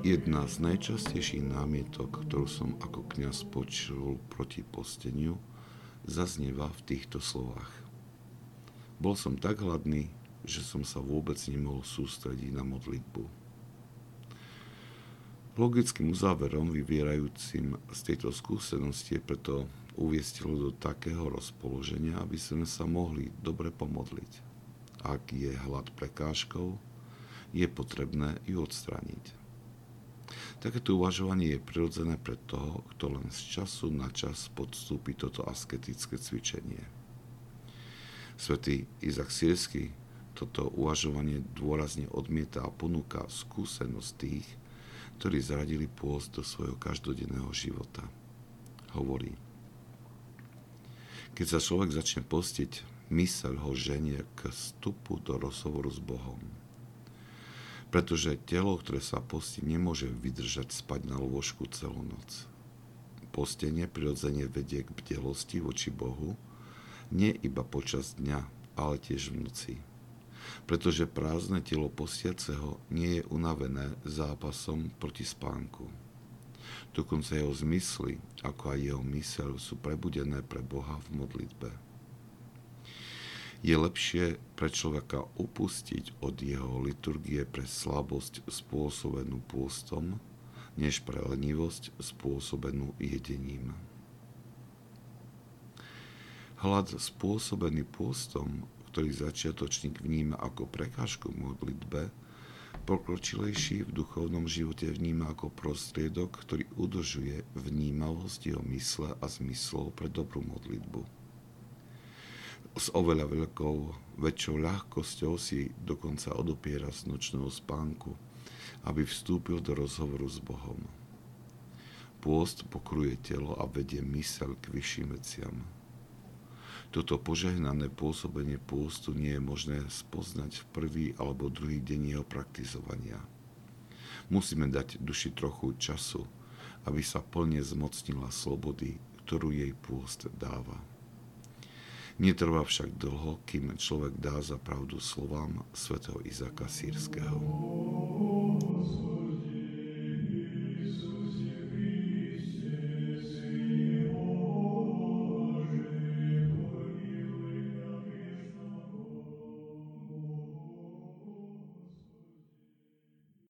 Jedna z najčastejších námietok, ktorú som ako kňaz počul proti posteniu, zaznieva v týchto slovách. Bol som tak hladný, že som sa vôbec nemohol sústrediť na modlitbu. Logickým uzáverom vyvierajúcim z tejto skúsenosti je preto uviesť do takého rozpoloženia, aby sme sa mohli dobre pomodliť. Ak je hlad prekážkou, je potrebné ju odstrániť. Takéto uvažovanie je prirodzené pre toho, kto len z času na čas podstúpi toto asketické cvičenie. Svetý Izak Sirsky toto uvažovanie dôrazne odmieta a ponúka skúsenosť tých, ktorí zradili pôst do svojho každodenného života. Hovorí, keď sa človek začne postiť, myseľ ho ženie k vstupu do rozhovoru s Bohom pretože telo, ktoré sa postí, nemôže vydržať spať na lôžku celú noc. Postenie prirodzene vedie k bdelosti voči Bohu, nie iba počas dňa, ale tiež v noci. Pretože prázdne telo postiaceho nie je unavené zápasom proti spánku. Dokonca jeho zmysly, ako aj jeho mysel, sú prebudené pre Boha v modlitbe je lepšie pre človeka upustiť od jeho liturgie pre slabosť spôsobenú pôstom, než pre lenivosť spôsobenú jedením. Hlad spôsobený pôstom, ktorý začiatočník vníma ako prekážku modlitbe, pokročilejší v duchovnom živote vníma ako prostriedok, ktorý udržuje vnímavosť jeho mysle a zmyslov pre dobrú modlitbu s oveľa veľkou, väčšou ľahkosťou si dokonca odopiera z nočného spánku, aby vstúpil do rozhovoru s Bohom. Pôst pokruje telo a vedie mysel k vyšším veciam. Toto požehnané pôsobenie pôstu nie je možné spoznať v prvý alebo druhý deň jeho praktizovania. Musíme dať duši trochu času, aby sa plne zmocnila slobody, ktorú jej pôst dáva. Netrvá však dlho, kým človek dá za pravdu slovám svätého Izáka Sírskeho.